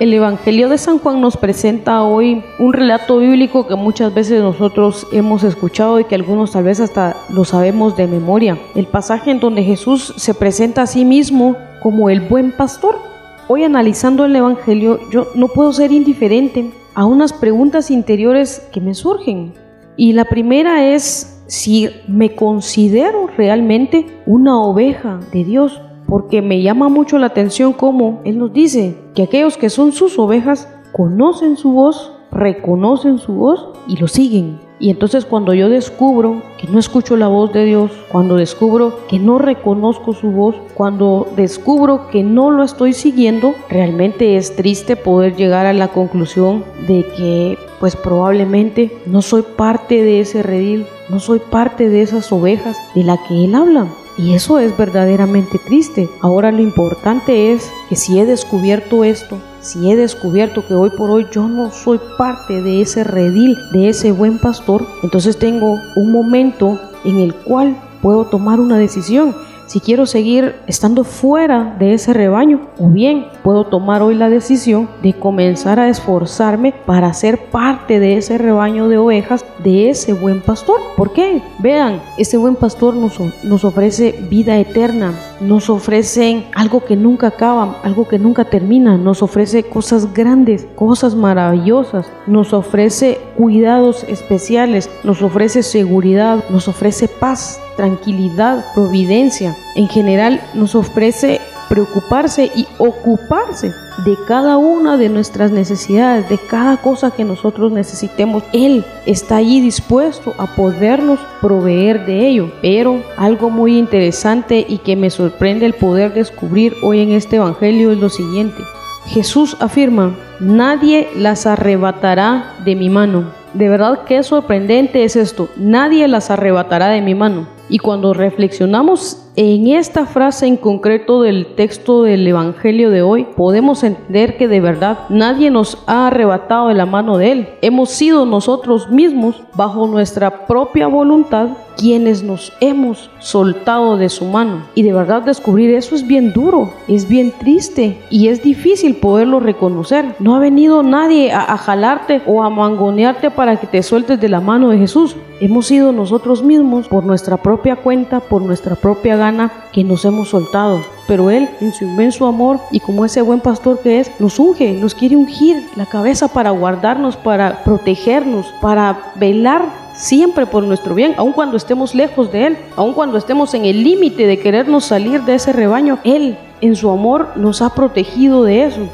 El Evangelio de San Juan nos presenta hoy un relato bíblico que muchas veces nosotros hemos escuchado y que algunos tal vez hasta lo sabemos de memoria. El pasaje en donde Jesús se presenta a sí mismo como el buen pastor. Hoy analizando el Evangelio yo no puedo ser indiferente a unas preguntas interiores que me surgen. Y la primera es si me considero realmente una oveja de Dios porque me llama mucho la atención cómo Él nos dice que aquellos que son sus ovejas conocen su voz, reconocen su voz y lo siguen. Y entonces cuando yo descubro que no escucho la voz de Dios, cuando descubro que no reconozco su voz, cuando descubro que no lo estoy siguiendo, realmente es triste poder llegar a la conclusión de que pues probablemente no soy parte de ese redil, no soy parte de esas ovejas de la que Él habla. Y eso es verdaderamente triste. Ahora lo importante es que si he descubierto esto, si he descubierto que hoy por hoy yo no soy parte de ese redil, de ese buen pastor, entonces tengo un momento en el cual puedo tomar una decisión si quiero seguir estando fuera de ese rebaño o bien puedo tomar hoy la decisión de comenzar a esforzarme para ser parte de ese rebaño de ovejas de ese buen pastor. ¿Por qué? Vean, ese buen pastor nos, nos ofrece vida eterna, nos ofrece algo que nunca acaba, algo que nunca termina, nos ofrece cosas grandes, cosas maravillosas, nos ofrece cuidados especiales, nos ofrece seguridad, nos ofrece paz, tranquilidad, providencia. En general nos ofrece preocuparse y ocuparse de cada una de nuestras necesidades, de cada cosa que nosotros necesitemos. Él está allí dispuesto a podernos proveer de ello. Pero algo muy interesante y que me sorprende el poder descubrir hoy en este Evangelio es lo siguiente. Jesús afirma, nadie las arrebatará de mi mano. De verdad qué sorprendente es esto, nadie las arrebatará de mi mano. Y cuando reflexionamos en esta frase en concreto del texto del Evangelio de hoy, podemos entender que de verdad nadie nos ha arrebatado de la mano de Él. Hemos sido nosotros mismos, bajo nuestra propia voluntad, quienes nos hemos soltado de su mano. Y de verdad descubrir eso es bien duro, es bien triste y es difícil poderlo reconocer. No ha venido nadie a, jalarte o a mangonearte para que te sueltes de la mano de Jesús. Hemos sido nosotros mismos por nuestra propia cuenta, por nuestra propia gana, que nos hemos soltado. Pero Él, en su inmenso amor y como ese buen pastor que es, nos unge, nos quiere ungir la cabeza para guardarnos, para protegernos, para velar siempre por nuestro bien, aun cuando estemos lejos de Él, aun cuando estemos en el límite de querernos salir de ese rebaño, Él en su amor nos ha protegido de eso.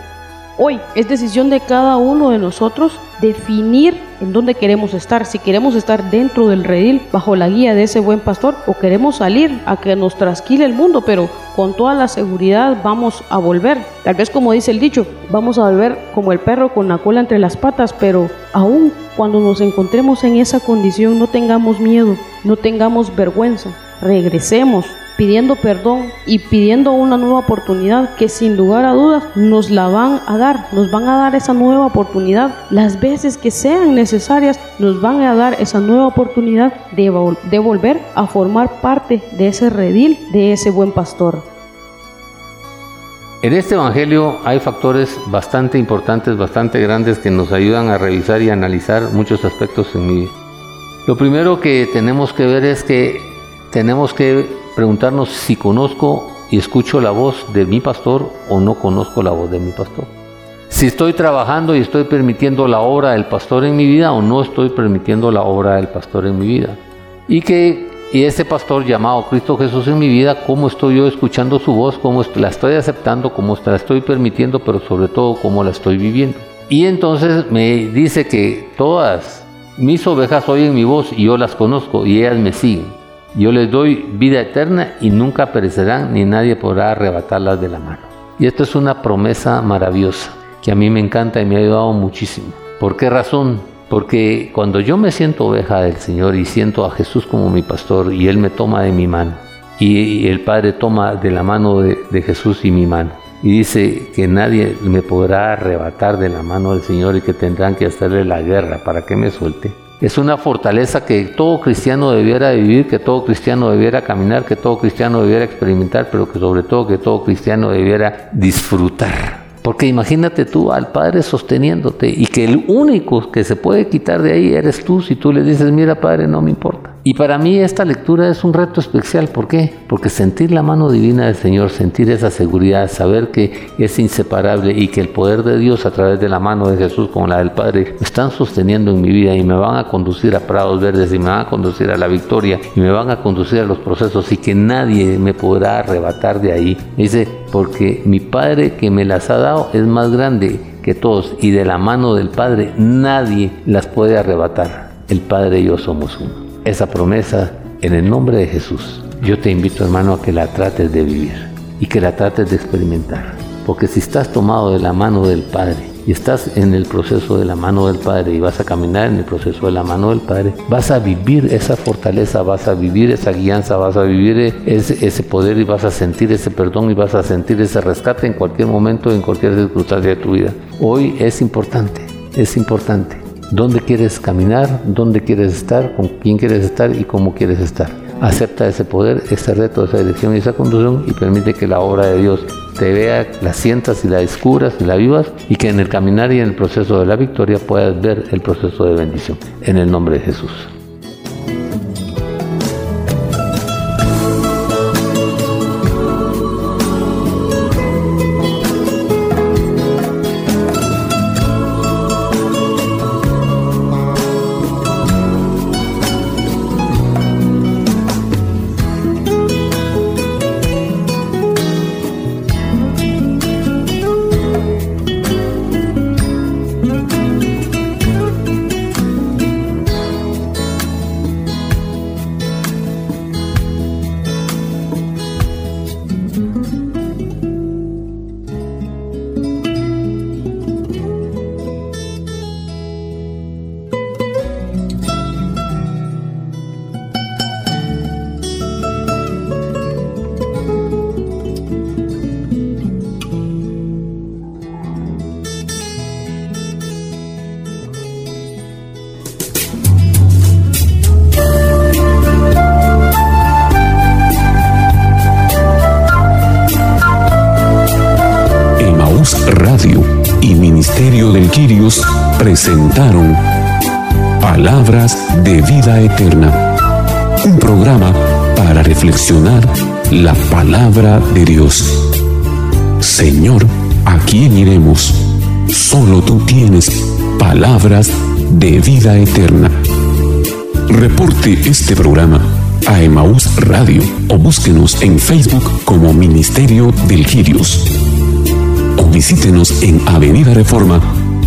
Hoy es decisión de cada uno de nosotros definir en dónde queremos estar, si queremos estar dentro del redil bajo la guía de ese buen pastor o queremos salir a que nos trasquile el mundo, pero con toda la seguridad vamos a volver. Tal vez como dice el dicho, vamos a volver como el perro con la cola entre las patas, pero aún cuando nos encontremos en esa condición no tengamos miedo, no tengamos vergüenza, regresemos pidiendo perdón y pidiendo una nueva oportunidad que sin lugar a dudas nos la van a dar, nos van a dar esa nueva oportunidad las veces que sean necesarias, nos van a dar esa nueva oportunidad de, de volver a formar parte de ese redil, de ese buen pastor. En este Evangelio hay factores bastante importantes, bastante grandes que nos ayudan a revisar y analizar muchos aspectos en mi vida. Lo primero que tenemos que ver es que tenemos que preguntarnos si conozco y escucho la voz de mi pastor o no conozco la voz de mi pastor. Si estoy trabajando y estoy permitiendo la obra del pastor en mi vida o no estoy permitiendo la obra del pastor en mi vida. Y que y ese pastor llamado Cristo Jesús en mi vida, cómo estoy yo escuchando su voz, cómo la estoy aceptando, cómo la estoy permitiendo, pero sobre todo cómo la estoy viviendo. Y entonces me dice que todas mis ovejas oyen mi voz y yo las conozco y ellas me siguen. Yo les doy vida eterna y nunca perecerán ni nadie podrá arrebatarlas de la mano. Y esto es una promesa maravillosa que a mí me encanta y me ha ayudado muchísimo. ¿Por qué razón? Porque cuando yo me siento oveja del Señor y siento a Jesús como mi pastor y Él me toma de mi mano y el Padre toma de la mano de, Jesús y mi mano y dice que nadie me podrá arrebatar de la mano del Señor y que tendrán que hacerle la guerra para que me suelte. Es una fortaleza que todo cristiano debiera vivir, que todo cristiano debiera caminar, que todo cristiano debiera experimentar, pero que sobre todo que todo cristiano debiera disfrutar. Porque imagínate tú al Padre sosteniéndote y que el único que se puede quitar de ahí eres tú si tú le dices, mira Padre, no me importa. Y para mí esta lectura es un reto especial. ¿Por qué? Porque sentir la mano divina del Señor, sentir esa seguridad, saber que es inseparable y que el poder de Dios a través de la mano de Jesús como la del Padre me están sosteniendo en mi vida y me van a conducir a prados verdes y me van a conducir a la victoria y me van a conducir a los procesos y que nadie me podrá arrebatar de ahí. Dice, porque mi Padre que me las ha dado es más grande que todos y de la mano del Padre nadie las puede arrebatar. El Padre y yo somos uno esa promesa en el nombre de Jesús. Yo te invito hermano a que la trates de vivir y que la trates de experimentar. Porque si estás tomado de la mano del Padre y estás en el proceso de la mano del Padre y vas a caminar en el proceso de la mano del Padre, vas a vivir esa fortaleza, vas a vivir esa guianza, vas a vivir ese, poder y vas a sentir ese perdón y vas a sentir ese rescate en cualquier momento, en cualquier circunstancia de tu vida. Hoy es importante, es importante dónde quieres caminar, dónde quieres estar, con quién quieres estar y cómo quieres estar. Acepta ese poder, ese reto, esa dirección y esa conducción y permite que la obra de Dios te vea, la sientas y la descubras y la vivas y que en el caminar y en el proceso de la victoria puedas ver el proceso de bendición. En el nombre de Jesús. Palabras de Vida Eterna, un programa para reflexionar la palabra de Dios. Señor, ¿a quién iremos? Solo tú tienes palabras de vida eterna. Reporte este programa a Emaús Radio o búsquenos en Facebook como Ministerio del Quirios. O visítenos en Avenida Reforma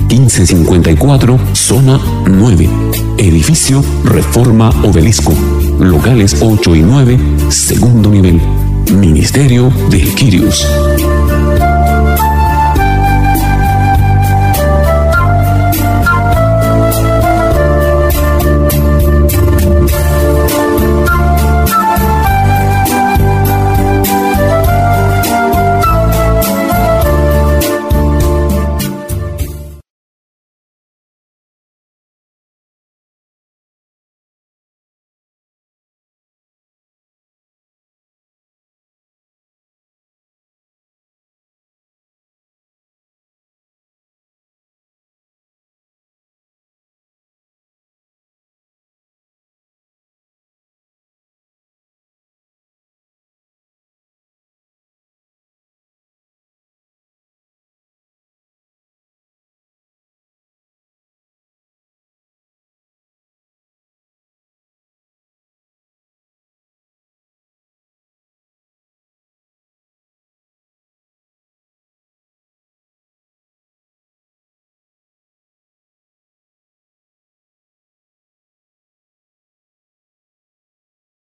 1554, zona 9, edificio Reforma Obelisco, locales 8 y 9, segundo nivel, Ministerio del Quirios.